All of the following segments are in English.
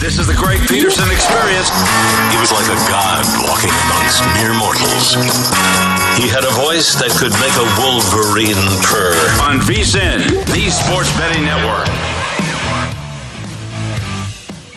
This is the Greg Peterson experience. He was like a god walking amongst mere mortals. He had a voice that could make a wolverine purr. On VSIN, the Sports Betting Network.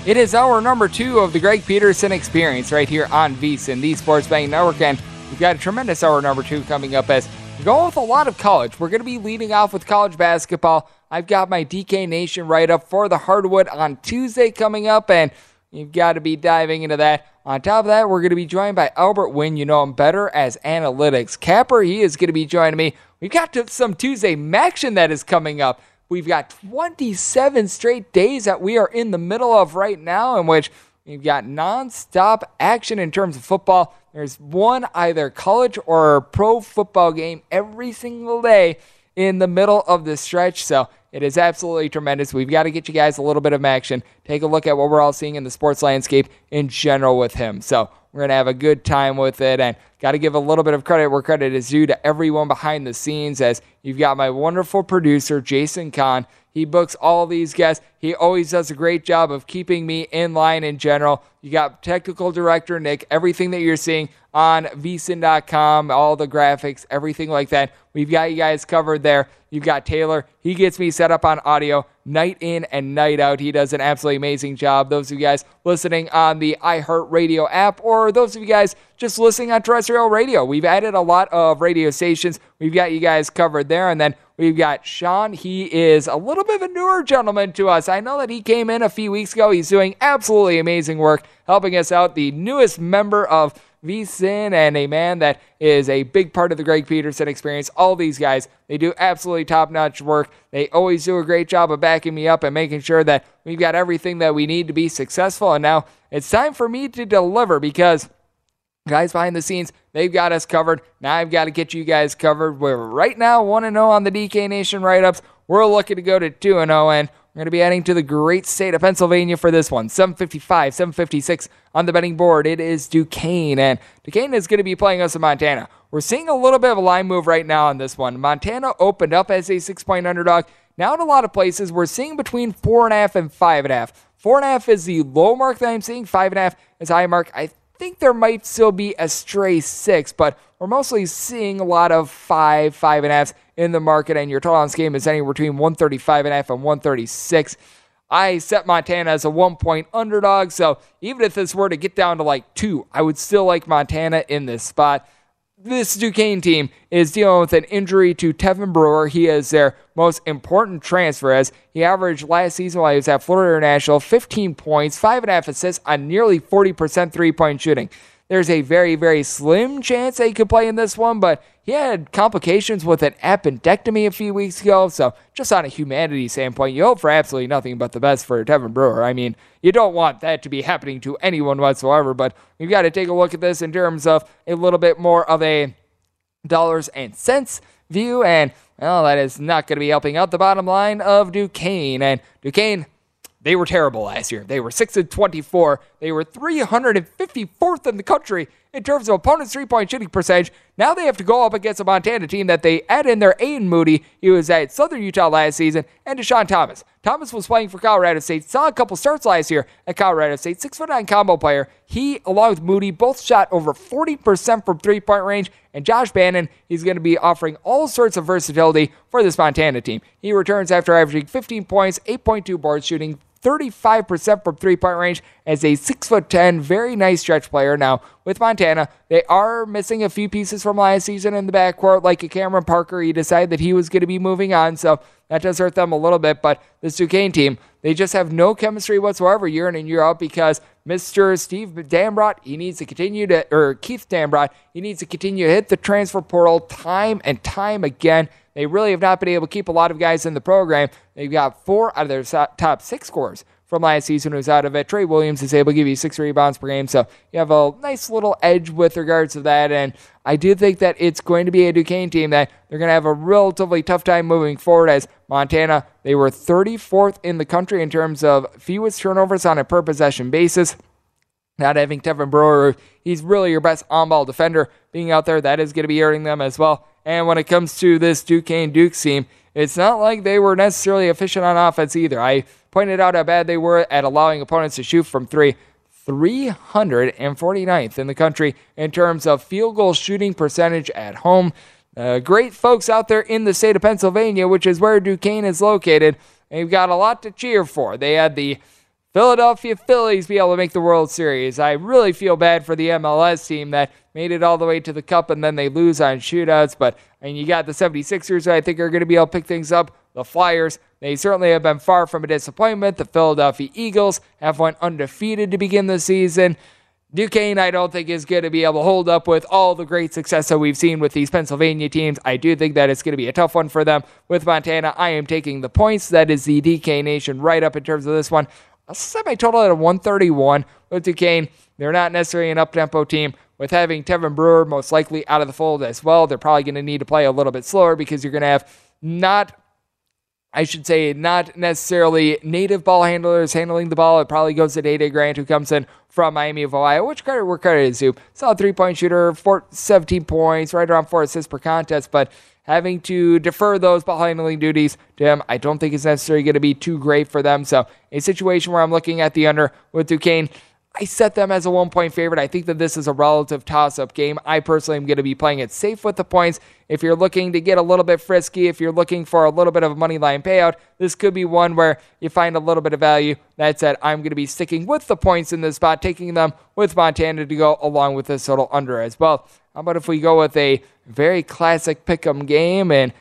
It is our number two of the Greg Peterson experience right here on VSIN, the Sports Betting Network, and we've got a tremendous hour number two coming up as we go with a lot of college. We're going to be leading off with college basketball. I've got my DK Nation write up for the hardwood on Tuesday coming up, and you've got to be diving into that. On top of that, we're going to be joined by Albert Wynn. You know him better as analytics. Capper, he is going to be joining me. We've got some Tuesday action that is coming up. We've got 27 straight days that we are in the middle of right now, in which we've got nonstop action in terms of football. There's one either college or pro football game every single day in the middle of the stretch. So it is absolutely tremendous. We've got to get you guys a little bit of action. Take a look at what we're all seeing in the sports landscape in general with him. So we're going to have a good time with it and got to give a little bit of credit where credit is due to everyone behind the scenes as you've got my wonderful producer, Jason Kahn. He books all these guests. He always does a great job of keeping me in line in general. You got technical director Nick, everything that you're seeing on vsin.com, all the graphics, everything like that. We've got you guys covered there. You've got Taylor. He gets me set up on audio night in and night out. He does an absolutely amazing job. Those of you guys listening on the iHeartRadio app, or those of you guys just listening on terrestrial radio, we've added a lot of radio stations. We've got you guys covered there. And then we've got Sean. He is a little bit of a newer gentleman to us. I know that he came in a few weeks ago. He's doing absolutely amazing work, helping us out. The newest member of VSIN and a man that is a big part of the Greg Peterson experience. All these guys, they do absolutely top notch work. They always do a great job of backing me up and making sure that we've got everything that we need to be successful. And now it's time for me to deliver because guys behind the scenes, they've got us covered. Now I've got to get you guys covered. We're right now 1 0 on the DK Nation write ups. We're looking to go to 2 0 and oh, we're going to be heading to the great state of Pennsylvania for this one. 755, 756 on the betting board. It is Duquesne, and Duquesne is going to be playing us in Montana. We're seeing a little bit of a line move right now on this one. Montana opened up as a six point underdog. Now, in a lot of places, we're seeing between four and a half and five and a half. Four and a half is the low mark that I'm seeing. Five and a half is high mark. I think there might still be a stray six, but we're mostly seeing a lot of five, five and a half in the market, and your total on this game is anywhere between 135 and a half and 136. I set Montana as a one point underdog, so even if this were to get down to like two, I would still like Montana in this spot. this Duquesne team is dealing with an injury to Tevin Brewer. He is their most important transfer as he averaged last season while he was at Florida International 15 points, 5.5 assists on nearly 40% three point shooting. There's a very, very slim chance that he could play in this one, but he had complications with an appendectomy a few weeks ago. So, just on a humanity standpoint, you hope for absolutely nothing but the best for Tevin Brewer. I mean, you don't want that to be happening to anyone whatsoever, but we've got to take a look at this in terms of a little bit more of a dollars and cents view. And, well, that is not going to be helping out the bottom line of Duquesne. And Duquesne they were terrible last year. They were 6 and 24. They were 354th in the country in terms of opponents' three point shooting percentage. Now they have to go up against a Montana team that they add in their Aanen Moody. He was at Southern Utah last season, and Dischon Thomas. Thomas was playing for Colorado State, saw a couple starts last year at Colorado State, six foot nine combo player. He, along with Moody, both shot over 40% from three point range. And Josh Bannan, he's going to be offering all sorts of versatility for this Montana team. He returns after averaging 15 points, 8.2 boards, shooting 35% from three point range as a 6'10, very nice stretch player. Now, with Montana, they are missing a few pieces from last season in the backcourt, like a Cameron Parker. He decided that he was going to be moving on, so that does hurt them a little bit. But this Duquesne team, they just have no chemistry whatsoever year in and year out because Mr. Steve Dambrot, he needs to continue to, or Keith Dambrot, he needs to continue to hit the transfer portal time and time again. They really have not been able to keep a lot of guys in the program. They've got four out of their top six scores from last season who's out of it. Trey Williams is able to give you six rebounds per game, so you have a nice little edge with regards to that. And I do think that it's going to be a Duquesne team that they're going to have a relatively tough time moving forward. As Montana, they were 34th in the country in terms of fewest turnovers on a per possession basis. Not having Tevin Brewer, he's really your best on ball defender being out there. That is going to be hurting them as well. And when it comes to this Duquesne Dukes team, it's not like they were necessarily efficient on offense either. I pointed out how bad they were at allowing opponents to shoot from three. 349th in the country in terms of field goal shooting percentage at home. Uh, great folks out there in the state of Pennsylvania, which is where Duquesne is located. They've got a lot to cheer for. They had the Philadelphia Phillies be able to make the World Series. I really feel bad for the MLS team that made it all the way to the Cup and then they lose on shootouts. But I mean, you got the 76ers I think are going to be able to pick things up. The Flyers, they certainly have been far from a disappointment. The Philadelphia Eagles have went undefeated to begin the season. Duquesne, I don't think, is going to be able to hold up with all the great success that we've seen with these Pennsylvania teams. I do think that it's going to be a tough one for them. With Montana, I am taking the points. That is the DK Nation write up in terms of this one. My total at a 131 with Duquesne. They're not necessarily an up tempo team. With having Tevin Brewer most likely out of the fold as well, they're probably going to need to play a little bit slower because you're going to have not I should say, not necessarily native ball handlers handling the ball. It probably goes to Day Grant, who comes in from Miami of Ohio, which credit where credit is due. Solid three point shooter, four, 17 points, right around four assists per contest, but having to defer those ball handling duties to him, I don't think is necessarily going to be too great for them. So, a situation where I'm looking at the under with Duquesne. I set them as a one point favorite. I think that this is a relative toss up game. I personally am going to be playing it safe with the points. If you're looking to get a little bit frisky, if you're looking for a little bit of a money line payout, this could be one where you find a little bit of value. That said, I'm going to be sticking with the points in this spot, taking them with Montana to go along with this total under as well. How about if we go with a very classic pick 'em game and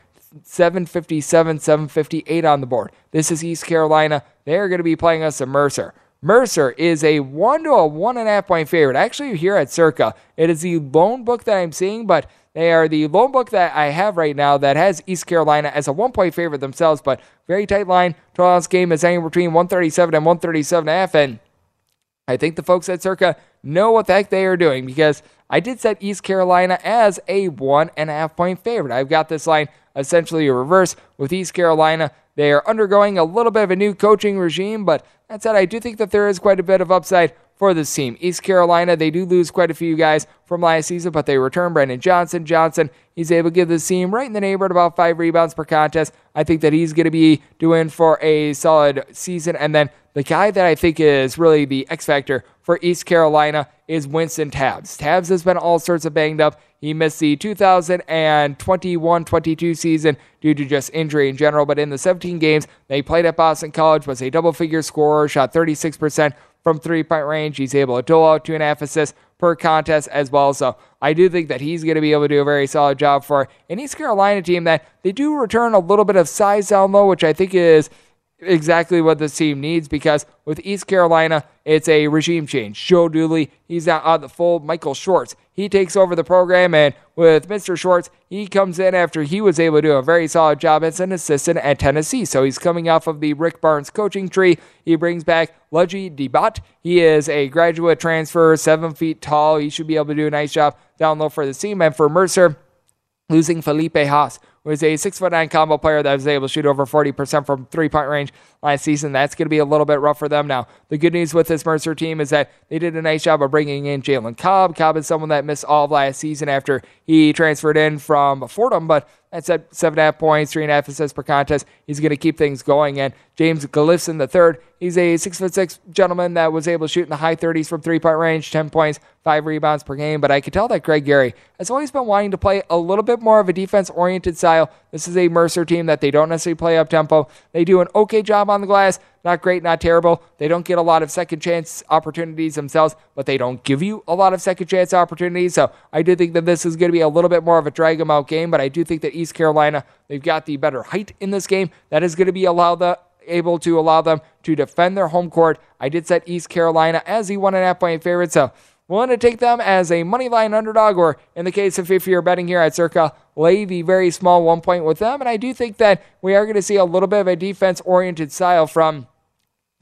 757, 758 on the board? This is East Carolina. They're going to be playing us a Mercer. Mercer is a one to a one and a half point favorite. Actually, here at Circa, it is the lone book that I'm seeing, but they are the lone book that I have right now that has East Carolina as a one point favorite themselves, but very tight line. Total game is anywhere between 137 and 137 and a half, and I think the folks at Circa know what the heck they are doing because I did set East Carolina as a one and a half point favorite. I've got this line essentially a reverse with East Carolina. They are undergoing a little bit of a new coaching regime, but that said, I do think that there is quite a bit of upside for this team. East Carolina, they do lose quite a few guys from last season, but they return Brandon Johnson. Johnson, he's able to give this team right in the neighborhood about five rebounds per contest. I think that he's going to be doing for a solid season. And then the guy that I think is really the X factor for East Carolina is Wynston Tabbs. Tabbs has been all sorts of banged up. He missed the 2021 22 season due to just injury in general, but in the 17 games they played at Boston College, was a double figure scorer, shot 36% from three point range. He's able to dole out two and a half assists per contest as well. So I do think that he's going to be able to do a very solid job for an East Carolina team that they do return a little bit of size down low, which I think is exactly what this team needs because with East Carolina, it's a regime change. Joe Dooley, he's out on the full. Michael Schwartz, he takes over the program, and with Mr. Schwartz, he comes in after he was able to do a very solid job as an assistant at Tennessee. So he's coming off of the Rick Barnes coaching tree. He brings back Ludgy Debat. He is a graduate transfer, seven feet tall. He should be able to do a nice job down low for the team. And for Mercer, losing Felipe Haase, was a six foot nine combo player that was able to shoot over 40% from three point range last season. That's going to be a little bit rough for them now. The good news with this Mercer team is that they did a nice job of bringing in Jalen Cobb. Cobb is someone that missed all of last season after he transferred in from Fordham, but that's at seven and a half points, three and a half assists per contest. He's going to keep things going. And James the third, he's a six foot six gentleman that was able to shoot in the high 30s from three point range, 10 points, five rebounds per game. But I could tell that Greg Gary has always been wanting to play a little bit more of a defense oriented style. This is a Mercer team that they don't necessarily play up tempo. They do an okay job on the glass. Not great, not terrible. They don't get a lot of second chance opportunities themselves, but they don't give you a lot of second chance opportunities. So I do think that this is going to be a little bit more of a drag them out game, but I do think that East Carolina, they've got the better height in this game. That is going to be allow the able to allow them to defend their home court. I did set East Carolina as the one and a half point favorite, so willing to take them as a money line underdog, or in the case of if you're betting here at Circa, lay the very small one point with them. And I do think that we are going to see a little bit of a defense oriented style from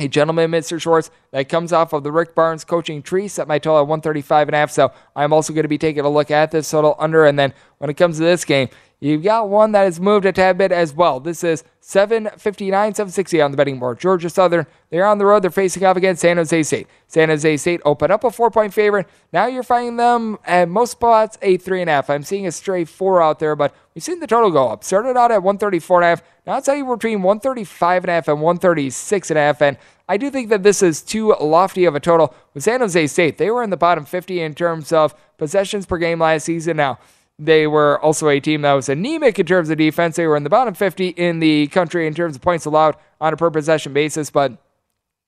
a gentleman, Mr. Schwartz, that comes off of the Rick Barnes coaching tree, set my total at 135 and a half. So I'm also going to be taking a look at this total under. And then when it comes to this game, You've got one that has moved a tad bit as well. This is 759, 760 on the betting board. Georgia Southern, they're on the road. They're facing off against San Jose State. San Jose State open up a four point favorite. Now you're finding them at most spots a three and a half. I'm seeing a stray four out there, but we've seen the total go up. Started out at 134 and a half. Now it's anywhere between 135 and a half and 136 and a half. And I do think that this is too lofty of a total. With San Jose State, they were in the bottom 50 in terms of possessions per game last season. Now, they were also a team that was anemic in terms of defense. They were in the bottom 50 in the country in terms of points allowed on a per possession basis, but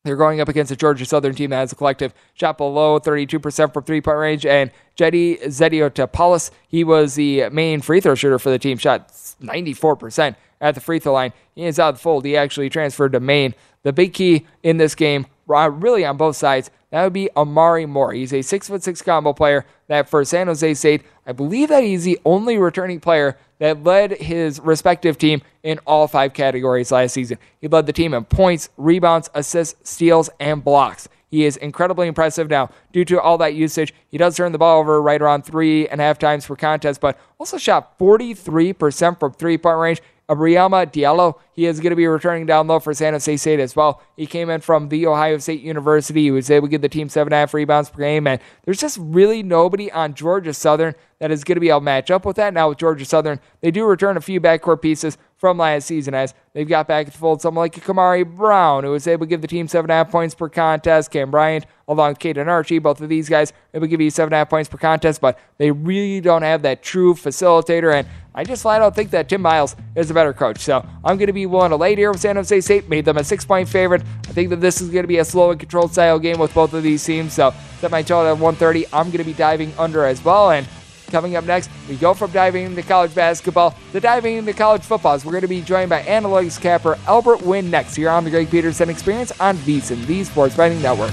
they're going up against a Georgia Southern team that has a collective shot below 32% from three point range. And Jetty Zediotopoulos, he was the main free throw shooter for the team, shot 94% at the free throw line. He is out of the fold. He actually transferred to Maine. The big key in this game, really on both sides, that would be Omari Moore. He's a six foot six combo player that for San Jose State, I believe that he's the only returning player that led his respective team in all five categories last season. He led the team in points, rebounds, assists, steals, and blocks. He is incredibly impressive now due to all that usage. He does turn the ball over right around three and a half times per contest, but also shot 43% from three point range Ibrahima Diallo, he is going to be returning down low for San Jose State as well. He came in from the Ohio State University. He was able to give the team seven and a half rebounds per game, and there's just really nobody on Georgia Southern that is going to be able to match up with that. Now with Georgia Southern, they do return a few backcourt pieces from last season as they've got back at the fold someone like Kamari Brown, who was able to give the team seven and a half points per contest. Cam Bryant, along with Kaden Archie, both of these guys able to give you seven and a half points per contest, but they really don't have that true facilitator. And I just flat out think that Tim Miles is a better coach. So I'm going to be willing to lay here with San Jose State, made them a six point favorite. I think that this is going to be a slow and controlled style game with both of these teams. So set my total at 130. I'm going to be diving under as well. And coming up next, we go from diving into college basketball to diving into college football. So we're going to be joined by analytics capper Albert Wynn next here on the Greg Peterson Experience on VSiN, the Sports Betting Network.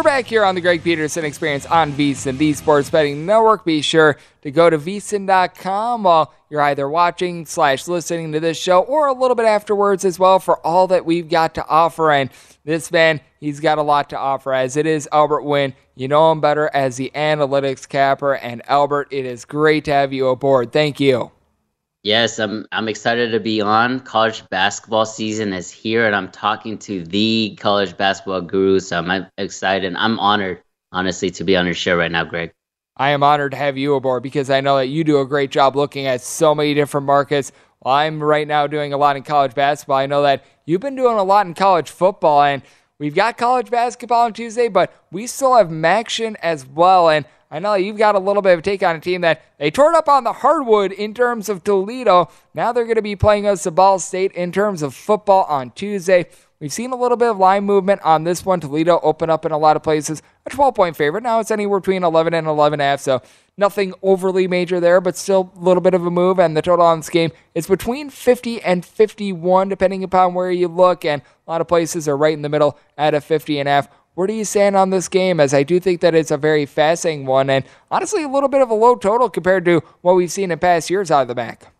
We're back here on the Greg Peterson Experience on VSIN, the Sports Betting Network. Be sure to go to VSIN.com while you're either watching slash listening to this show or a little bit afterwards as well for all that we've got to offer. And this man, he's got a lot to offer as it is Albert Nguyen. You know him better as the analytics capper. And Albert, it is great to have you aboard. Thank you. Yes, I'm I'm excited to be on. College basketball season is here and I'm talking to the college basketball guru. So I'm excited. I'm honored, honestly, to be on your show right now, Greg. I am honored to have you aboard because I know that you do a great job looking at so many different markets. I'm right now doing a lot in college basketball. I know that you've been doing a lot in college football and we've got college basketball on Tuesday, but we still have MACtion as well. And I know you've got a little bit of a take on a team that they tore up on the hardwood in terms of Toledo. Now they're going to be playing us at Ball State in terms of football on Tuesday. We've seen a little bit of line movement on this one. Toledo open up in a lot of places. A 12 point favorite. Now it's anywhere between 11 and 11 a half, so nothing overly major there, but still a little bit of a move. And the total on this game is between 50 and 51, depending upon where you look. And a lot of places are right in the middle at a 50 and a half. Where do you saying on this game? As I do think that it's a very fascinating one, and honestly, a little bit of a low total compared to what we've seen in past years out of the MAC.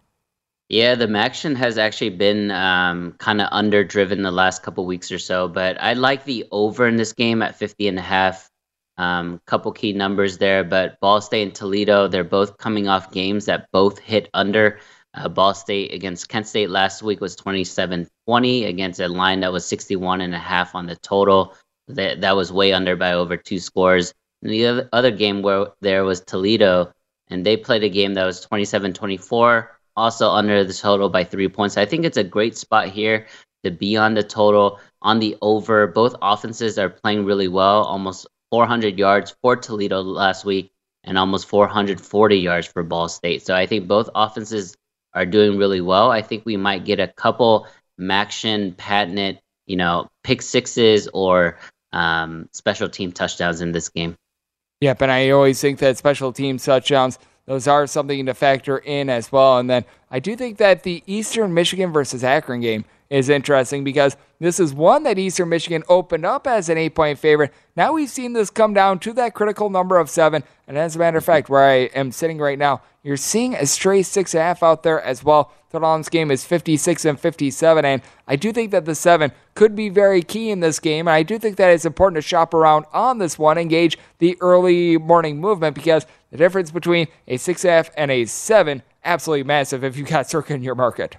Yeah, the MACtion has actually been um, kind of underdriven the last couple weeks or so, but I like the over in this game at 50 and a half. Um, couple key numbers there, but Ball State and Toledo, they're both coming off games that both hit under. Uh, Ball State against Kent State last week was 27 20 against a line that was 61 and a half on the total. That that was way under by over two scores. And the other, game where there was Toledo, and they played a game that was 27-24, also under the total by three points. I think it's a great spot here to be on the total on the over. Both offenses are playing really well, almost 400 yards for Toledo last week, and almost 440 yards for Ball State. So I think both offenses are doing really well. I think we might get a couple MACtion patented, you know, pick sixes or um, special team touchdowns in this game. Yep, and I always think that special team touchdowns, those are something to factor in as well. And then I do think that the Eastern Michigan versus Akron game is interesting because this is one that Eastern Michigan opened up as an eight point favorite. Now we've seen this come down to that critical number of seven. And as a matter of fact, where I am sitting right now, you're seeing a stray six and a half out there as well. Total on this game is 56 and 57. And I do think that the seven could be very key in this game. And I do think that it's important to shop around on this one, engage the early morning movement because the difference between a six and a half and a seven absolutely massive if you got circa in your market.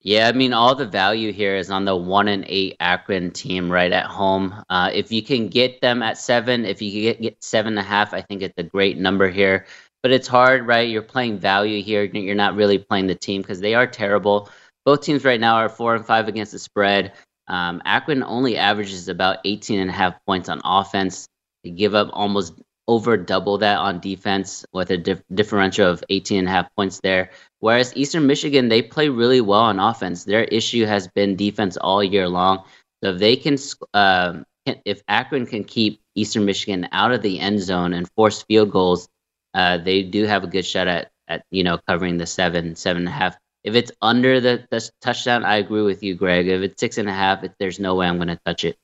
Yeah, I mean, all the value here is on the one and eight Akron team right at home. Uh, if you can get them at seven, if you can get, get seven and a half, I think it's a great number here. But it's hard, right? You're playing value here. You're not really playing the team because they are terrible. Both teams right now are four and five against the spread. Um, Akron only averages about 18 and a half points on offense. They give up almost over double that on defense with a dif- differential of 18 and a half points there. Whereas Eastern Michigan, they play really well on offense. Their issue has been defense all year long. So if they can, uh, if Akron can keep Eastern Michigan out of the end zone and force field goals, uh, they do have a good shot at, at you know covering the seven, seven and a half. If it's under the, the touchdown, I agree with you, Greg. If it's six and a half, it, there's no way I'm going to touch it.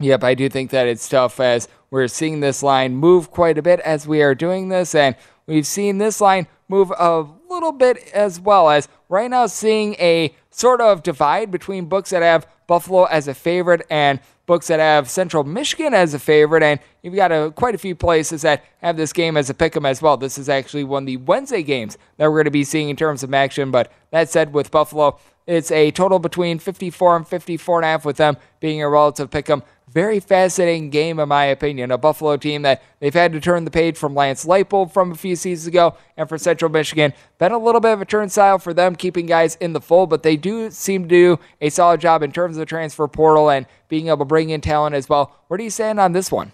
Yep, I do think that it's tough as we're seeing this line move quite a bit as we are doing this, and we've seen this line move a little bit as well as right now seeing a sort of divide between books that have Buffalo as a favorite and books that have Central Michigan as a favorite, and you've got a, quite a few places that have this game as a pick 'em as well. This is actually one of the Wednesday games that we're going to be seeing in terms of action. But that said, with Buffalo, it's a total between 54 and 54 and a half with them being a relative pick 'em very fascinating game, in my opinion. A Buffalo team that they've had to turn the page from Lance Leipold from a few seasons ago, and for Central Michigan, been a little bit of a turnstile for them, keeping guys in the fold, but they do seem to do a solid job in terms of the transfer portal and being able to bring in talent as well. Where do you stand on this one?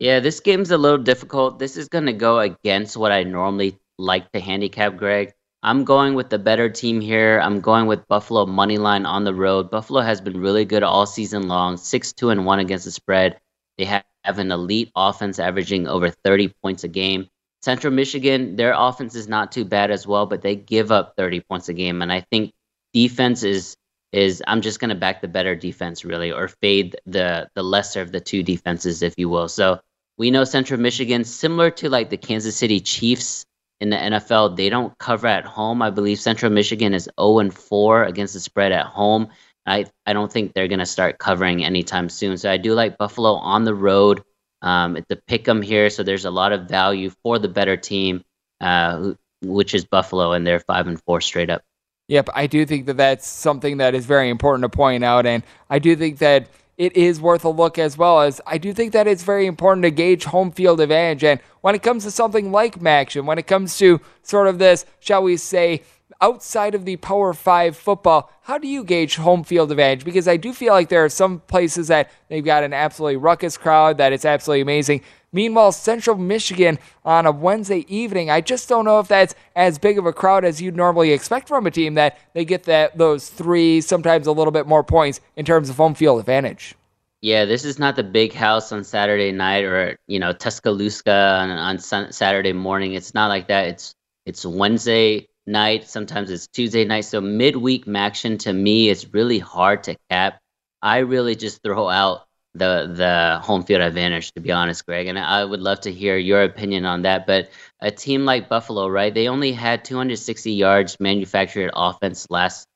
Yeah, this game's a little difficult. This is going to go against what I normally like to handicap, Greg. I'm going with the better team here. I'm going with Buffalo money line on the road. Buffalo has been really good all season long, six two and one against the spread. They have an elite offense averaging over 30 points a game. Central Michigan, their offense is not too bad as well, but they give up 30 points a game, and I think defense is is I'm just going to back the better defense really, or fade the the lesser of the two defenses, if you will. So we know Central Michigan, similar to like the Kansas City Chiefs in the NFL. They don't cover at home. I believe Central Michigan is 0 and 4 against the spread at home. I, I don't think they're going to start covering anytime soon. So I do like Buffalo on the road. Um, it's a pick 'em here, so there's a lot of value for the better team, uh, which is Buffalo, and they're five and four straight up. Yep, I do think that that's something that is very important to point out, and I do think that it is worth a look as well as I do think that it's very important to gauge home field advantage. And when it comes to something like MACtion, when it comes to sort of this, shall we say, outside of the Power Five football, how do you gauge home field advantage? Because I do feel like there are some places that they've got an absolutely ruckus crowd that it's absolutely amazing. Meanwhile, Central Michigan on a Wednesday evening, I just don't know if that's as big of a crowd as you'd normally expect from a team that they get that those three, sometimes a little bit more points in terms of home field advantage. Yeah, this is not the big house on Saturday night or you know Tuscaloosa on, on Saturday morning. It's not like that. It's it's Wednesday night. Sometimes it's Tuesday night. So midweek action to me is really hard to cap. I really just throw out the the home field advantage to be honest greg and i would love to hear your opinion on that but a team like buffalo right they only had 260 yards manufactured offense last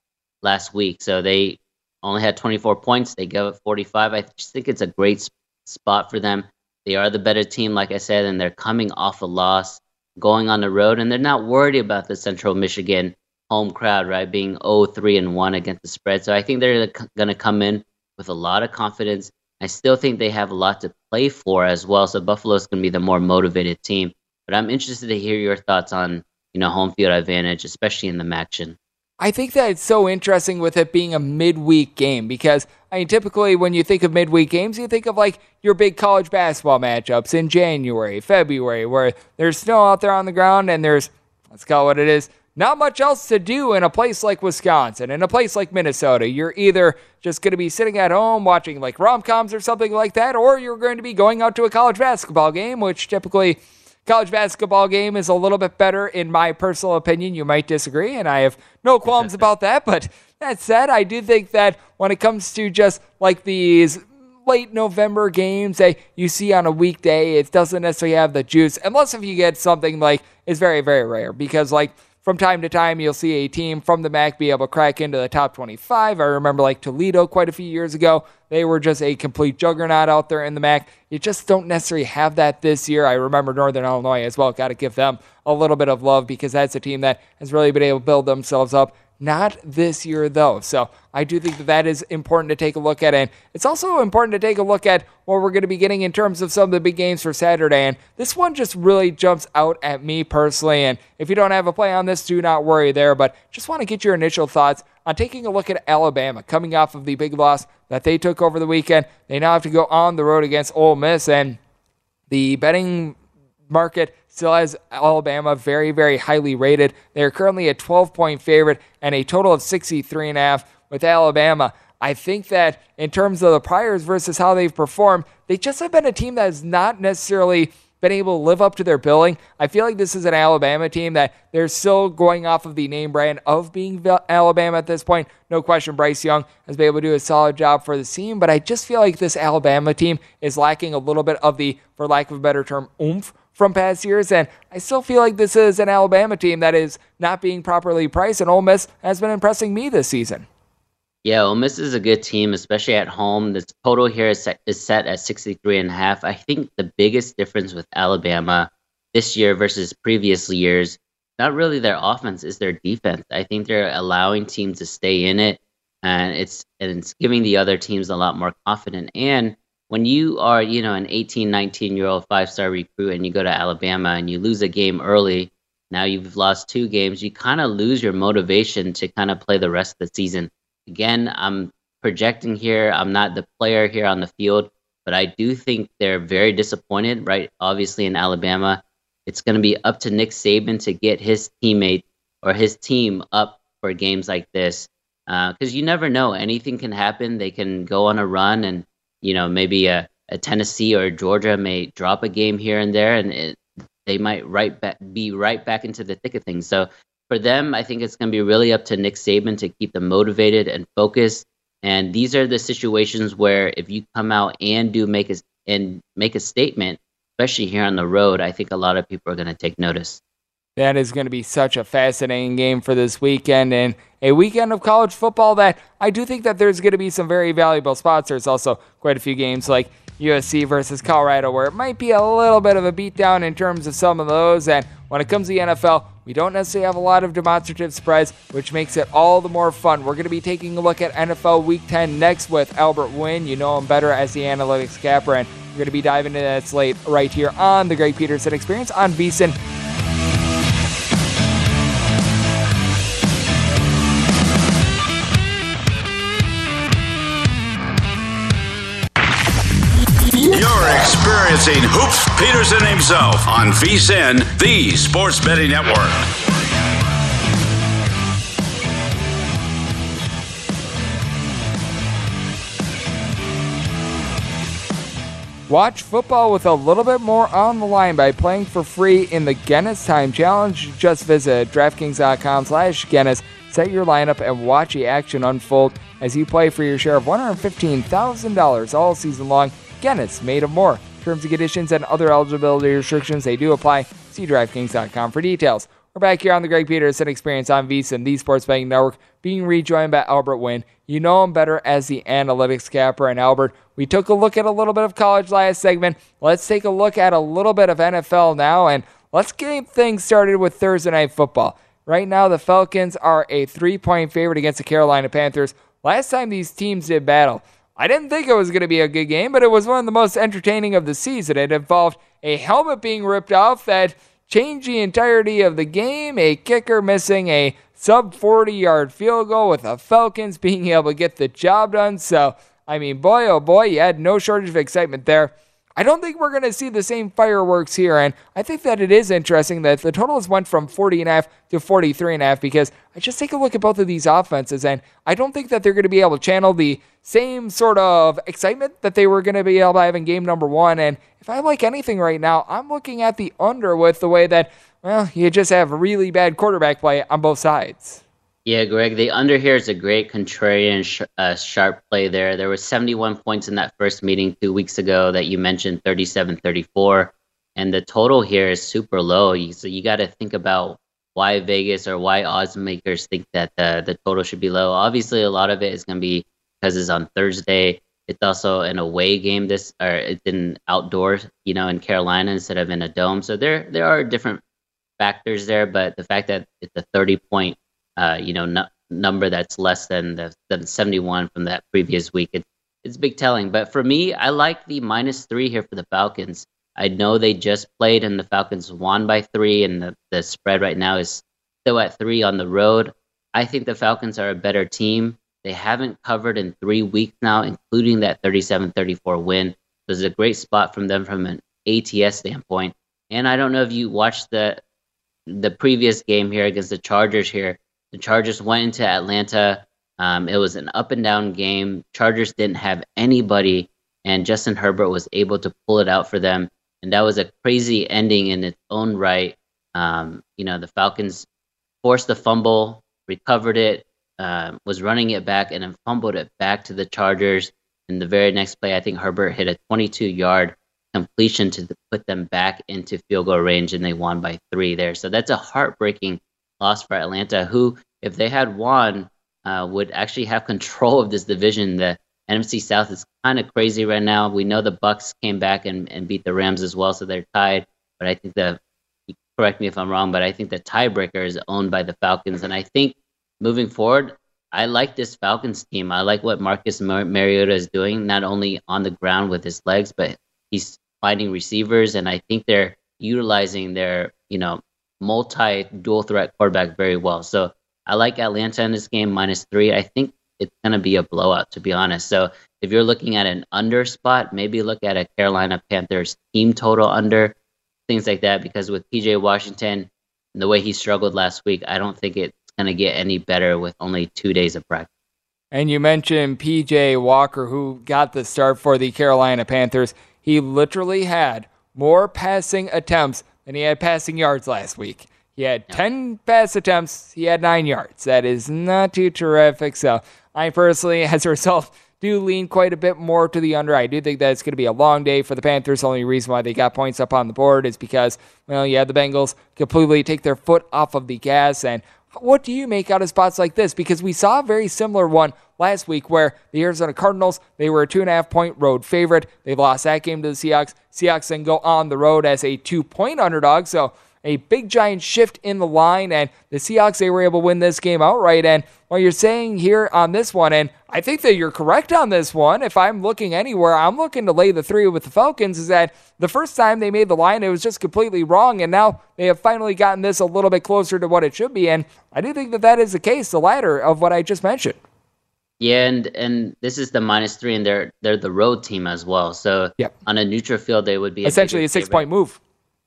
last week so they only had 24 points they gave up 45 i just think it's a great spot for them they are the better team like i said and they're coming off a loss going on the road and they're not worried about the central michigan home crowd right being 0-3 and 1 against the spread so i think they're going to come in with a lot of confidence I still think they have a lot to play for as well. So Buffalo's going to be the more motivated team. But I'm interested to hear your thoughts on you know home field advantage, especially in the action. I think that it's so interesting with it being a midweek game because I mean typically when you think of midweek games, you think of like your big college basketball matchups in January, February, where there's snow out there on the ground and there's let's call it what it is, not much else to do in a place like Wisconsin, in a place like Minnesota. You're either just going to be sitting at home watching like rom coms or something like that, or you're going to be going out to a college basketball game, which typically college basketball game is a little bit better in my personal opinion. You might disagree, and I have no qualms about that, but That said, I do think that when it comes to just like these late November games that you see on a weekday, it doesn't necessarily have the juice, unless if you get something like it's very, very rare. Because like from time to time, you'll see a team from the MAC be able to crack into the top 25. I remember like Toledo quite a few years ago. They were just a complete juggernaut out there in the MAC. You just don't necessarily have that this year. I remember Northern Illinois as well. Got to give them a little bit of love because that's a team that has really been able to build themselves up not this year, though. So I do think that that is important to take a look at. And it's also important to take a look at what we're going to be getting in terms of some of the big games for Saturday. And this one just really jumps out at me personally. And if you don't have a play on this, do not worry there. But just want to get your initial thoughts on taking a look at Alabama coming off of the big loss that they took over the weekend. They now have to go on the road against Ole Miss. And the betting market still has Alabama very, very highly rated. They're currently a 12 point favorite and a total of 63 and a half with Alabama. I think that in terms of the priors versus how they've performed, they just have been a team that has not necessarily been able to live up to their billing. I feel like this is an Alabama team that they're still going off of the name brand of being Alabama at this point. No question, Bryce Young has been able to do a solid job for the team, but I just feel like this Alabama team is lacking a little bit of the, for lack of a better term, oomph from past years. And I still feel like this is an Alabama team that is not being properly priced, and Ole Miss has been impressing me this season. Yeah, Ole Miss is a good team, especially at home. The total here is set, is set at 63 and a half. I think the biggest difference with Alabama this year versus previous years, not really their offense, is their defense. I think they're allowing teams to stay in it, and it's and it's giving the other teams a lot more confidence. And when you are, you know, an 18, 19 year old five star recruit and you go to Alabama and you lose a game early, now you've lost two games, you kind of lose your motivation to kind of play the rest of the season. Again, I'm projecting here. I'm not the player here on the field, but I do think they're very disappointed, right? Obviously, in Alabama, it's going to be up to Nick Saban to get his teammate or his team up for games like this. Because uh, you never know. Anything can happen. They can go on a run and you know, maybe a, a Tennessee or Georgia may drop a game here and there, and it, they might right back, be right back into the thick of things. So for them, I think it's going to be really up to Nick Saban to keep them motivated and focused. And these are the situations where if you come out and do make a and make a statement, especially here on the road, I think a lot of people are going to take notice. That is going to be such a fascinating game for this weekend and a weekend of college football that I do think that there's going to be some very valuable spots. There's also quite a few games like USC versus Colorado where it might be a little bit of a beatdown in terms of some of those. And when it comes to the NFL, we don't necessarily have a lot of demonstrative spreads, which makes it all the more fun. We're going to be taking a look at NFL Week 10 next with Albert Wynn. You know him better as the analytics capper, and we're going to be diving into that slate right here on the Greg Peterson Experience on VSIN. Experiencing Hoops Peterson himself on VSIN, the Sports Betting Network. Watch football with a little bit more on the line by playing for free in the Guinness Time Challenge. Just visit DraftKings.com slash Guinness, set your lineup, and watch the action unfold as you play for your share of $115,000 all season long. Guinness, made of more. Terms and conditions and other eligibility restrictions, they do apply. See DraftKings.com for details. We're back here on the Greg Peterson Experience on VSIN, the Sports Betting Network, being rejoined by Albert Wynn. You know him better as the analytics capper. And Albert, we took a look at a little bit of college last segment. Let's take a look at a little bit of NFL now, and let's get things started with Thursday Night Football. Right now, the Falcons are a three point favorite against the Carolina Panthers. Last time these teams did battle, I didn't think it was going to be a good game, but it was one of the most entertaining of the season. It involved a helmet being ripped off that changed the entirety of the game, a kicker missing a sub 40 yard field goal with the Falcons being able to get the job done. So, I mean, boy, oh boy, you had no shortage of excitement there. I don't think we're going to see the same fireworks here, and I think that it is interesting that the totals went from 40 and a half to 43 and a half because I just take a look at both of these offenses, and I don't think that they're going to be able to channel the same sort of excitement that they were going to be able to have in game number one. And if I like anything right now, I'm looking at the under with the way that, well, you just have really bad quarterback play on both sides. Yeah, Greg, the under here is a great contrarian sh- uh, sharp play there. There were 71 points in that first meeting two weeks ago that you mentioned, 37 34. And the total here is super low. So you got to think about why Vegas or why odds makers think that the, the total should be low. Obviously, a lot of it is going to be because it's on Thursday. It's also an away game. This or it's in outdoors, you know, in Carolina instead of in a dome. So there there are different factors there. But the fact that it's a 30 point uh, you know, n- number that's less than the than 71 from that previous week. It's it's big telling. But for me, I like the minus three here for the Falcons. I know they just played and the Falcons won by three, and the, the spread right now is still at three on the road. I think the Falcons are a better team. They haven't covered in three weeks now, including that 37 34 win. So it's a great spot from them from an ATS standpoint. And I don't know if you watched the the previous game here against the Chargers here. The Chargers went into Atlanta. Um, it was an up and down game. Chargers didn't have anybody, and Justin Herbert was able to pull it out for them. And that was a crazy ending in its own right. Um, you know, the Falcons forced the fumble, recovered it, uh, was running it back, and then fumbled it back to the Chargers. In the very next play, I think Herbert hit a 22 yard completion to put them back into field goal range, and they won by three there. So that's a heartbreaking loss for Atlanta, who, if they had won, uh, would actually have control of this division. The NFC South is kind of crazy right now. We know the Bucs came back and, and beat the Rams as well, so they're tied. But I think the correct me if I'm wrong, but I think the tiebreaker is owned by the Falcons, and I think moving forward, I like this Falcons team. I like what Marcus Mar- Mariota is doing, not only on the ground with his legs, but he's finding receivers, and I think they're utilizing their you know multi dual threat quarterback very well. So I like Atlanta in this game minus three. I think it's going to be a blowout, to be honest. So if you're looking at an under spot, maybe look at a Carolina Panthers team total under, things like that. Because with PJ Washington, and the way he struggled last week, I don't think it's going to get any better with only two days of practice. And you mentioned PJ Walker, who got the start for the Carolina Panthers. He literally had more passing attempts than he had passing yards last week. He had 10 pass attempts, he had 9 yards. That is not too terrific. So I personally, as a result, do lean quite a bit more to the under. I do think that it's going to be a long day for the Panthers. The only reason why they got points up on the board is because, well, yeah, the Bengals completely take their foot off of the gas. And what do you make out of spots like this? Because we saw a very similar one last week where the Arizona Cardinals, they were a two and a half point road favorite. They've lost that game to the Seahawks. Seahawks then go on the road as a two point underdog. So a big giant shift in the line, and the Seahawks, they were able to win this game outright. And what you're saying here on this one, and I think that you're correct on this one. If I'm looking anywhere, I'm looking to lay the three with the Falcons, is that the first time they made the line, it was just completely wrong, and now they have finally gotten this a little bit closer to what it should be. And I do think that that is the case, the latter of what I just mentioned. Yeah, and and this is the minus three, and they're they're the road team as well. So yep. on a neutral field, they would be essentially a, a six favorite. point move.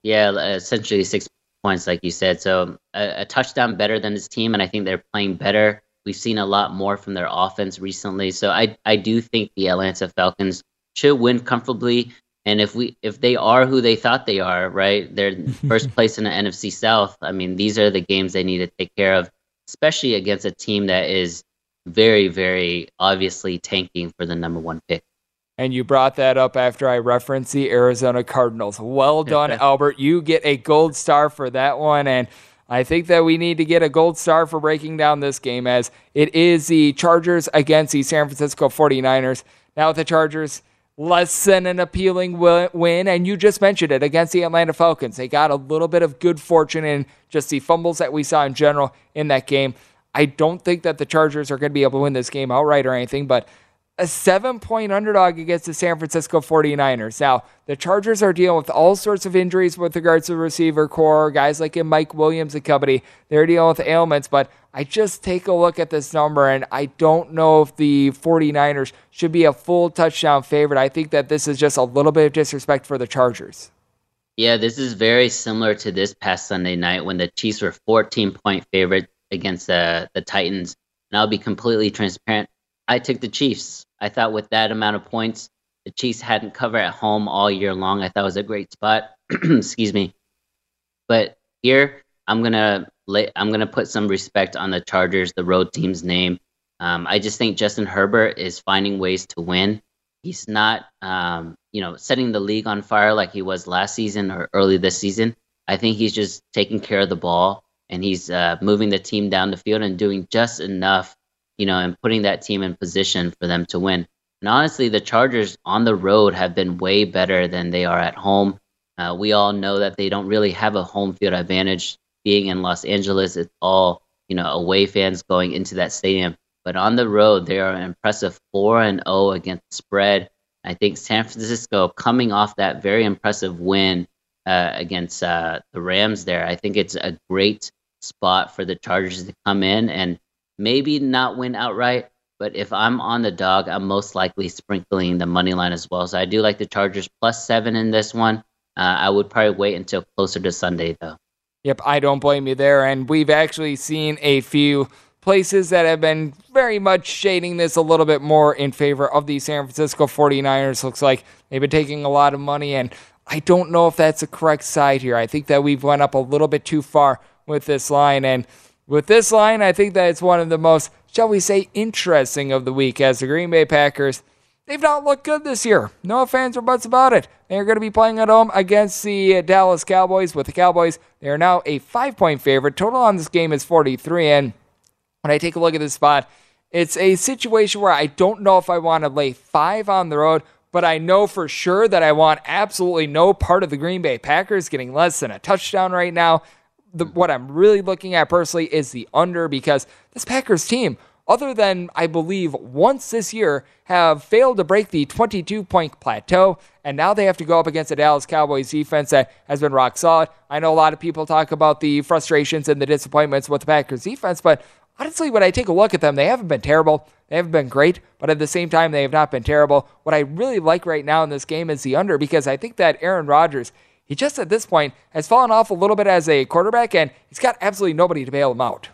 Yeah, uh, essentially six points, like you said. So um, a, a, touchdown better than this team, and I think they're playing better. We've seen a lot more from their offense recently, so I I do think the Atlanta Falcons should win comfortably. And if we if they are who they thought they are, right, they're first place in the NFC South. I mean, these are the games they need to take care of, especially against a team that is very, very obviously tanking for the number one pick. And you brought that up after I referenced the Arizona Cardinals. Well done, Albert. You get a gold star for that one. And I think that we need to get a gold star for breaking down this game as it is the Chargers against the San Francisco 49ers. Now, with the Chargers, less than an appealing win. And you just mentioned it against the Atlanta Falcons. They got a little bit of good fortune in just the fumbles that we saw in general in that game. I don't think that the Chargers are going to be able to win this game outright or anything, but a seven point underdog against the San Francisco 49ers. Now, the Chargers are dealing with all sorts of injuries with regards to the receiver core, guys like Mike Williams and company. They're dealing with ailments, but I just take a look at this number and I don't know if the 49ers should be a full touchdown favorite. I think that this is just a little bit of disrespect for the Chargers. Yeah, this is very similar to this past Sunday night when the Chiefs were 14 point favorite against the the Titans. And I'll be completely transparent. I took the Chiefs. I thought with that amount of points, the Chiefs hadn't covered at home all year long. I thought it was a great spot. Excuse me. But here, I'm gonna I'm gonna put some respect on the Chargers, the road team's name. Um, I just think Justin Herbert is finding ways to win. He's not, um, you know, setting the league on fire like he was last season or early this season. I think he's just taking care of the ball and he's uh, moving the team down the field and doing just enough, you know, and putting that team in position for them to win. And honestly, the Chargers on the road have been way better than they are at home. Uh, we all know that they don't really have a home field advantage. Being in Los Angeles, it's all you know away fans going into that stadium. But on the road, they are an impressive four and zero oh against spread. I think San Francisco coming off that very impressive win uh, against uh, the Rams there. I think it's a great spot for the Chargers to come in and maybe not win outright. But if I'm on the dog, I'm most likely sprinkling the money line as well. So I do like the Chargers plus seven in this one. Uh, I would probably wait until closer to Sunday, though. Yep, I don't blame you there. And we've actually seen a few places that have been very much shading this a little bit more in favor of the San Francisco 49ers. Looks like they've been taking a lot of money, and I don't know if that's the correct side here. I think that we've went up a little bit too far with this line, and with this line, I think that it's one of the most, shall we say, interesting of the week as the Green Bay Packers. They've not looked good this year. No fans or buts about it. They're going to be playing at home against the uh, Dallas Cowboys. With the Cowboys, they are now a five point favorite. Total on this game is 43. And when I take a look at this spot, it's a situation where I don't know if I want to lay five on the road, but I know for sure that I want absolutely no part of the Green Bay Packers getting less than a touchdown right now. The, what I'm really looking at personally is the under because this Packers team, other than I believe once this year, have failed to break the 22 point plateau. And now they have to go up against a Dallas Cowboys defense that has been rock solid. I know a lot of people talk about the frustrations and the disappointments with the Packers defense, but honestly, when I take a look at them, they haven't been terrible. They haven't been great, but at the same time, they have not been terrible. What I really like right now in this game is the under because I think that Aaron Rodgers, he just at this point has fallen off a little bit as a quarterback, and he's got absolutely nobody to bail him out.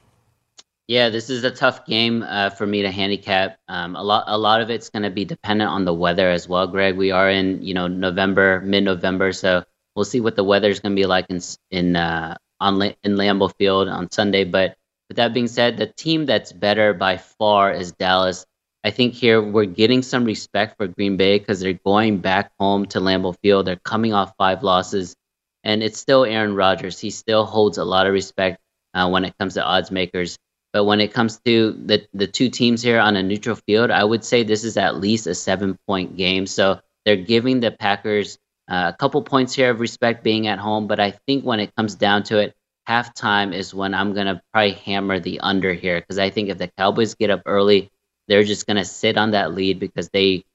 Yeah, this is a tough game uh, for me to handicap. Um, a lot, a lot of it's going to be dependent on the weather as well, Greg. We are in, you know, November, mid-November, so we'll see what the weather is going to be like in in uh, on in Lambeau Field on Sunday. But with that being said, the team that's better by far is Dallas. I think here we're getting some respect for Green Bay because they're going back home to Lambeau Field. They're coming off five losses, and it's still Aaron Rodgers. He still holds a lot of respect uh, when it comes to odds makers. But when it comes to the the two teams here on a neutral field, I would say this is at least a seven point game. So they're giving the Packers uh, a couple points here of respect being at home. But I think when it comes down to it, halftime is when I'm gonna probably hammer the under here because I think if the Cowboys get up early, they're just gonna sit on that lead because they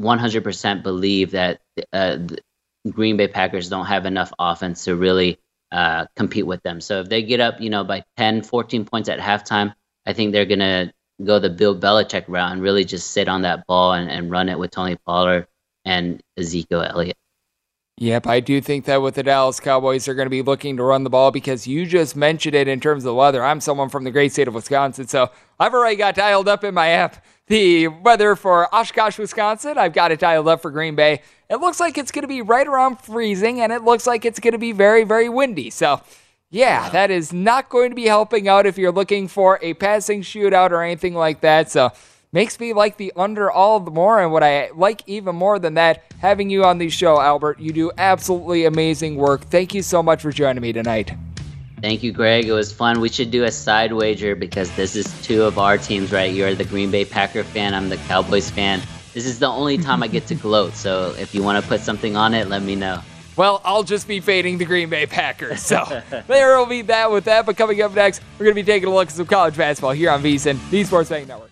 100% believe that uh, Green Bay Packers don't have enough offense to really uh, compete with them. So if they get up, you know, by 10, 14 points at halftime, I think they're gonna go the Bill Belichick route and really just sit on that ball and, and run it with Tony Pollard and Ezekiel Elliott. Yep, I do think that with the Dallas Cowboys, they're going to be looking to run the ball because you just mentioned it in terms of the weather. I'm someone from the great state of Wisconsin, so I've already got dialed up in my app the weather for Oshkosh, Wisconsin. I've got it dialed up for Green Bay. It looks like it's going to be right around freezing, and it looks like it's going to be very, very windy. So, yeah, that is not going to be helping out if you're looking for a passing shootout or anything like that. So, makes me like the under all the more. And what I like even more than that, having you on the show, Albert. You do absolutely amazing work. Thank you so much for joining me tonight. Thank you, Greg. It was fun. We should do a side wager because this is two of our teams, right? You're the Green Bay Packer fan. I'm the Cowboys fan. This is the only time I get to gloat. So if you want to put something on it, let me know. Well, I'll just be fading the Green Bay Packers. So there will be that with that. But coming up next, we're going to be taking a look at some college basketball here on VSIN, the Sports Bank Network.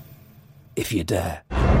if you dare.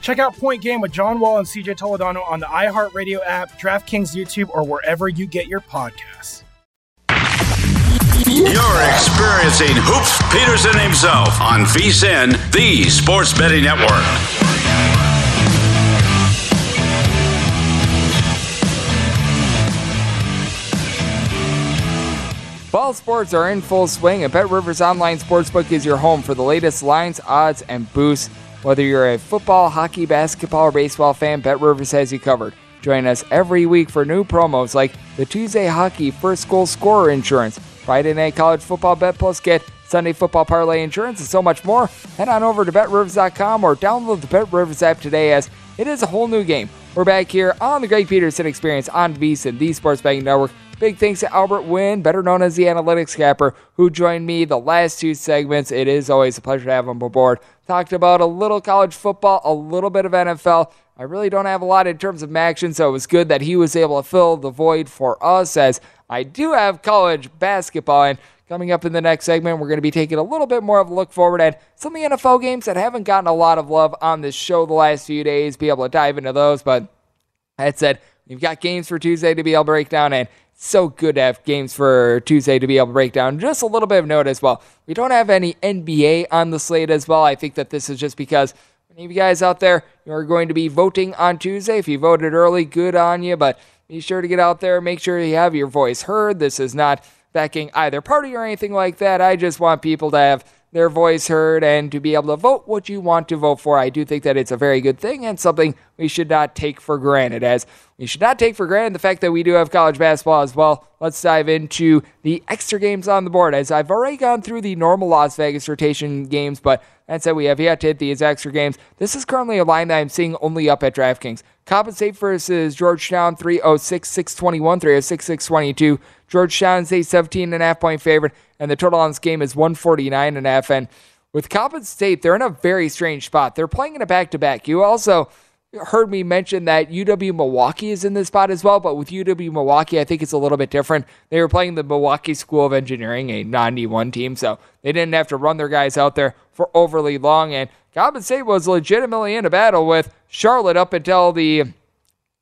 Check out Point Game with John Wall and CJ Toledano on the iHeartRadio app, DraftKings YouTube, or wherever you get your podcasts. You're experiencing Hoops Peterson himself on VSIN, the Sports Betting Network. Fall sports are in full swing, and Bet Rivers Online Sportsbook is your home for the latest lines, odds, and boosts. Whether you're a football, hockey, basketball, or baseball fan, Bet Rivers has you covered. Join us every week for new promos like the Tuesday Hockey First Goal Scorer Insurance, Friday Night College Football Bet Plus Get, Sunday Football Parlay Insurance, and so much more. Head on over to BetRivers.com or download the Bet Rivers app today as it is a whole new game. We're back here on the Greg Peterson Experience on VSiN, the Sports Betting Network. Big thanks to Albert Wynn, better known as the Analytics Capper, who joined me the last two segments. It is always a pleasure to have him aboard. Talked about a little college football, a little bit of NFL. I really don't have a lot in terms of action, so it was good that he was able to fill the void for us as I do have college basketball. And coming up in the next segment, we're going to be taking a little bit more of a look forward at some of the NFL games that haven't gotten a lot of love on this show the last few days, be able to dive into those. But that said, we've got games for Tuesday to be able to break down, and so good to have games for Tuesday to be able to break down. Just a little bit of note as well. We don't have any NBA on the slate as well. I think that this is just because many of you guys out there you are going to be voting on Tuesday. If you voted early, good on you, but be sure to get out there, make sure you have your voice heard. This is not backing either party or anything like that. I just want people to have their voice heard and to be able to vote what you want to vote for. I do think that it's a very good thing and something we should not take for granted. As we should not take for granted the fact that we do have college basketball as well. Let's dive into the extra games on the board. As I've already gone through the normal Las Vegas rotation games, but that said, we have yet to hit these extra games. This is currently a line that I'm seeing only up at DraftKings. Coppin State versus Georgetown, 306 621, 306 622. Georgetown is a 17 and a half point favorite, and the total on this game is 149 and a half. And with Coppin State, they're in a very strange spot. They're playing in a back to back. You also heard me mention that UW Milwaukee is in this spot as well, but with UW Milwaukee, I think it's a little bit different. They were playing the Milwaukee School of Engineering, a non D1 team, so they didn't have to run their guys out there for overly long. And Coppin State was legitimately in a battle with Charlotte up until the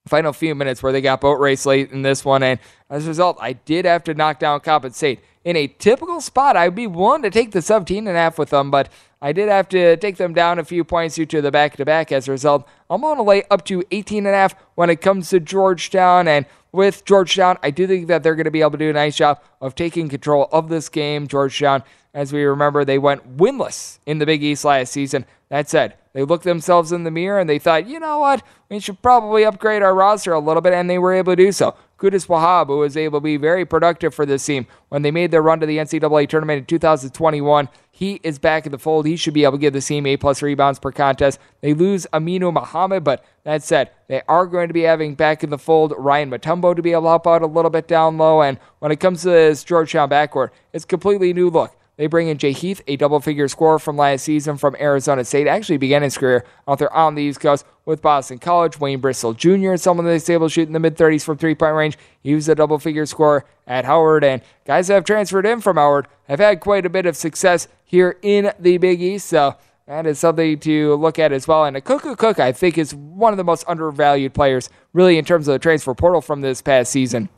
final few minutes where they got boat race late in this one. And as a result, I did have to knock down Coppin State. In a typical spot, I'd be willing to take the 17 and a half with them, but I did have to take them down a few points due to the back to back. As a result, I'm going to lay up to 18 and a half when it comes to Georgetown. And with Georgetown, I do think that they're going to be able to do a nice job of taking control of this game. Georgetown, as we remember, they went winless in the Big East last season. That said, they looked themselves in the mirror and they thought, you know what, we should probably upgrade our roster a little bit, and they were able to do so. Qudus Wahab, who was able to be very productive for this team when they made their run to the NCAA tournament in 2021. He is back in the fold. He should be able to give the team A plus rebounds per contest. They lose Aminu Mohammed, but that said, they are going to be having back in the fold Ryan Mutombo to be able to help out a little bit down low. And when it comes to this Georgetown backcourt, it's completely new look. They bring in Jay Heath, a double figure scorer from last season from Arizona State. Actually began his career out there on the East Coast with Boston College. Wayne Bristol Jr., someone that's able to shoot in the mid 30s from three point range. He was a double figure scorer at Howard. And guys that have transferred in from Howard have had quite a bit of success here in the Big East. So that is something to look at as well. And Akok Cook, cook. I think, is one of the most undervalued players, really, in terms of the transfer portal from this past season.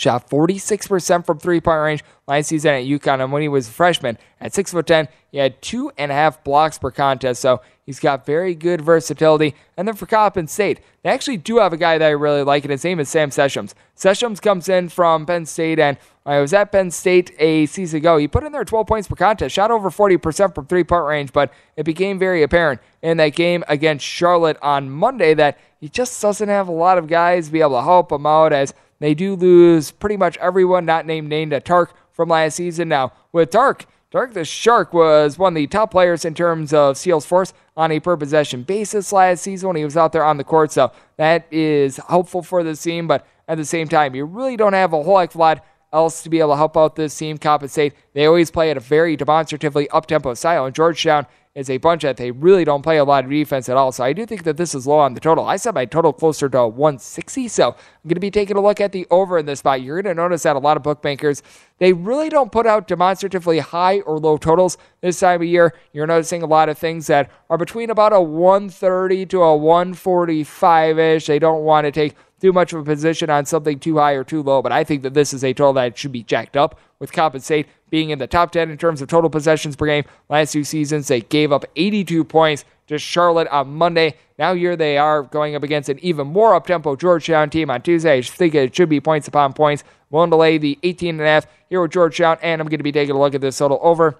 Shot 46% from three point range last season at UConn. And when he was a freshman at 6'10, he had two and a half blocks per contest. So he's got very good versatility. And then for Coppin State, they actually do have a guy that I really like, and his name is Sam Sessions. Sessions comes in from Penn State, and I was at Penn State a season ago. He put in there 12 points per contest, shot over 40% from three point range, but it became very apparent in that game against Charlotte on Monday that he just doesn't have a lot of guys be able to help him out as they do lose pretty much everyone not named Nendah Tarke from last season. Now, with Tark, Tark the Shark was one of the top players in terms of Seals Force on a per possession basis last season when he was out there on the court. So that is helpful for the team. But at the same time, you really don't have a whole heck of a lot else to be able to help out this team compensate. They always play at a very demonstratively up tempo style. And Georgetown is a bunch that they really don't play a lot of defense at all. So I do think that this is low on the total. I set my total closer to 160. So I'm going to be taking a look at the over in this spot. You're going to notice that a lot of bookmakers, they really don't put out demonstratively high or low totals this time of year. You're noticing a lot of things that are between about a 130 to a 145 ish. They don't want to take too much of a position on something too high or too low, but I think that this is a total that should be jacked up with Coppin State being in the top 10 in terms of total possessions per game. Last two seasons, they gave up 82 points to Charlotte on Monday. Now here they are going up against an even more up-tempo Georgetown team on Tuesday. I think it should be points upon points. Willing to lay the 18 and a half here with Georgetown, and I'm going to be taking a look at this total over.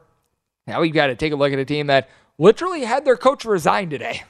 Now we've got to take a look at a team that literally had their coach resign today.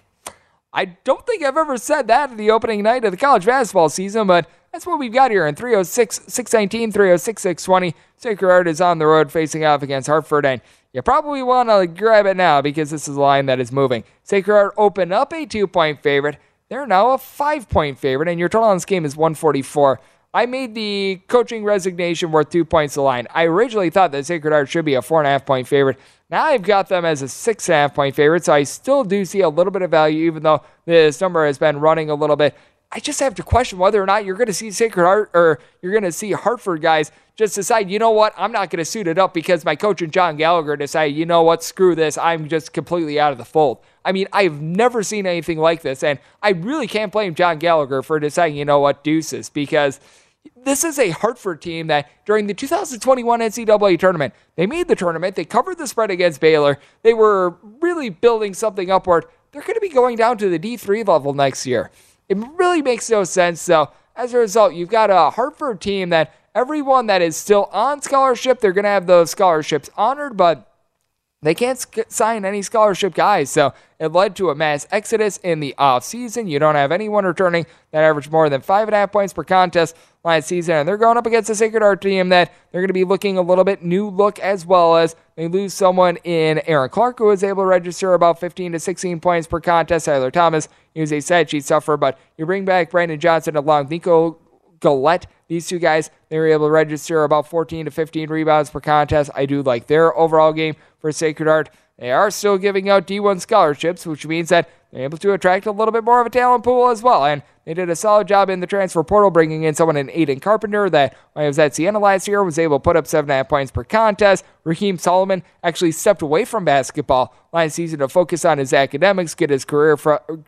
I don't think I've ever said that at the opening night of the college basketball season, but that's what we've got here in 306 619, 306 620. Sacred Heart is on the road facing off against Hartford, and you probably want to grab it now because this is a line that is moving. Sacred Heart opened up a two point favorite. They're now a five point favorite, and your total on this game is 144. I made the coaching resignation worth two points a line. I originally thought that Sacred Heart should be a four and a half point favorite. Now I've got them as a six and a half point favorite, so I still do see a little bit of value, even though this number has been running a little bit. I just have to question whether or not you're going to see Sacred Heart or you're going to see Hartford guys just decide, you know what, I'm not going to suit it up because my coach and John Gallagher decide, you know what, screw this, I'm just completely out of the fold. I mean, I've never seen anything like this, and I really can't blame John Gallagher for deciding, you know what, deuces, because this is a Hartford team that during the 2021 NCAA tournament, they made the tournament, they covered the spread against Baylor, they were really building something upward. They're going to be going down to the D3 level next year. It really makes no sense. So, as a result, you've got a Hartford team that everyone that is still on scholarship, they're going to have those scholarships honored, but they can't sign any scholarship guys. So it led to a mass exodus in the offseason. You don't have anyone returning that averaged more than five and a half points per contest last season. And they're going up against a Sacred Heart team that they're going to be looking a little bit new look as well as they lose someone in Aaron Clarke who was able to register about 15 to 16 points per contest. Tyler Thomas, he was a sad sheet sufferer, but you bring back Brandon Johnson along Nico Galette. These two guys, they were able to register about 14 to 15 rebounds per contest. I do like their overall game for Sacred Heart. They are still giving out D1 scholarships, which means that able to attract a little bit more of a talent pool as well. And they did a solid job in the transfer portal, bringing in someone in Aiden Carpenter that was at Siena last year was able to put up seven and a half points per contest. Raheem Solomon actually stepped away from basketball last season to focus on his academics, get his career,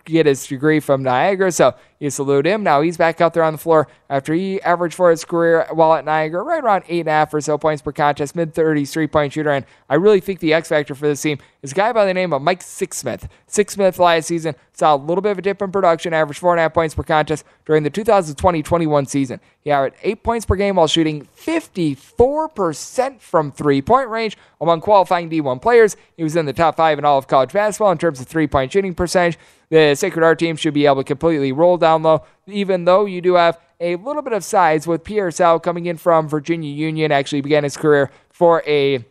get his degree from Niagara. So you salute him. Now he's back out there on the floor after he averaged for his career while at Niagara right around eight and a half or so points per contest, mid 30s three point shooter. And I really think the X factor for this team is a guy by the name of Mike Sixsmith. Sixsmith last season saw a little bit of a dip in production, averaged four and a half points per contest during the 2020-21 season. He averaged eight points per game while shooting 54% from three-point range among qualifying D1 players. He was in the top five in all of college basketball in terms of three-point shooting percentage. The Sacred Heart team should be able to completely roll down low, even though you do have a little bit of size with Pierre Sal coming in from Virginia Union. Actually began his career for a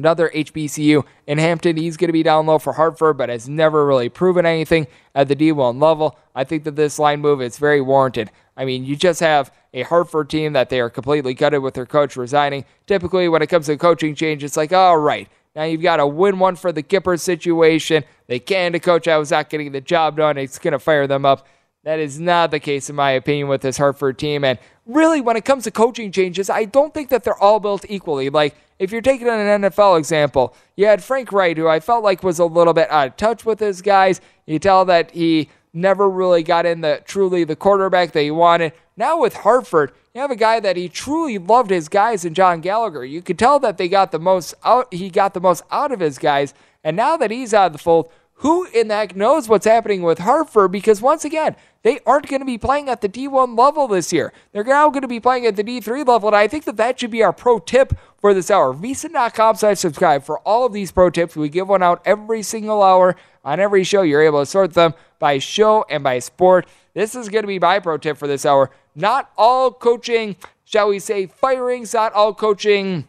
another HBCU in Hampton. He's going to be down low for Hartford, but has never really proven anything at the D1 level. I think that this line move is very warranted. I mean, you just have a Hartford team that they are completely gutted with their coach resigning. Typically, when it comes to coaching change, it's like, all right, now you've got to win one for the Gipper situation. They can to coach I was not getting the job done. It's going to fire them up. That is not the case, in my opinion, with this Hartford team. And really, when it comes to coaching changes, I don't think that they're all built equally. Like, if you're taking an NFL example, you had Frank Reich, who I felt like was a little bit out of touch with his guys. You tell that he never really got in the truly the quarterback that he wanted. Now with Hartford, you have a guy that he truly loved his guys in John Gallagher. You could tell that they got the most out he got the most out of his guys. And now that he's out of the fold, who in the heck knows what's happening with Hartford? Because once again, they aren't going to be playing at the D1 level this year. They're now going to be playing at the D3 level, and I think that that should be our pro tip for this hour. VSiN.com slash subscribe for all of these pro tips. We give one out every single hour on every show. You're able to sort them by show and by sport. This is going to be my pro tip for this hour. Not all coaching, shall we say, firings, not all coaching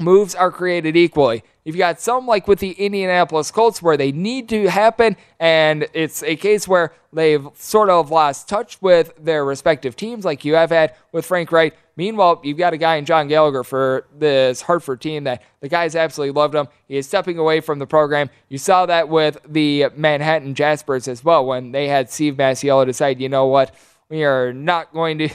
moves are created equally. You've got some like with the Indianapolis Colts where they need to happen, and it's a case where they've sort of lost touch with their respective teams, like you have had with Frank Reich. Meanwhile, you've got a guy in John Gallagher for this Hartford team that the guys absolutely loved him. He is stepping away from the program. You saw that with the Manhattan Jaspers as well when they had Steve Masiello decide, you know what, we are not going to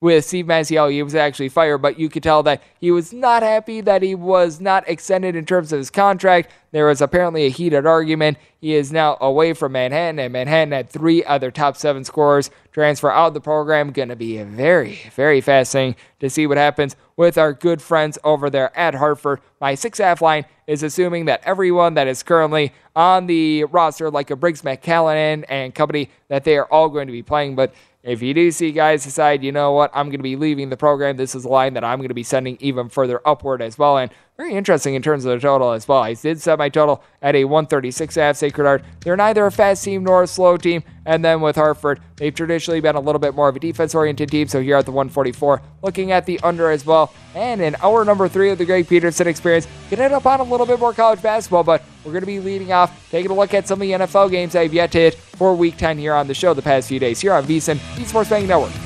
with Steve Masiello. He was actually fired, but you could tell that he was not happy that he was not extended in terms of his contract. There was apparently a heated argument. He is now away from Manhattan, and Manhattan had three other top seven scorers transfer out of the program. Going to be very, very fast thing to see what happens with our good friends over there at Hartford. My six half line is assuming that everyone that is currently on the roster, like a Briggs McCallum and company, that they are all going to be playing. But if you do see guys decide, you know what, I'm going to be leaving the program, this is a line that I'm going to be sending even further upward as well. And very interesting in terms of the total as well. I did set my total at a 136 half Sacred Heart. They're neither a fast team nor a slow team. And then with Hartford, they've traditionally been a little bit more of a defense oriented team. So here at the 144, looking at the under as well. And in hour number three of the Greg Peterson experience, get it up on a little bit more college basketball, but we're going to be leading off, taking a look at some of the NFL games I've yet to hit for week 10 here on the show the past few days here on VSiN, Sports Betting Network.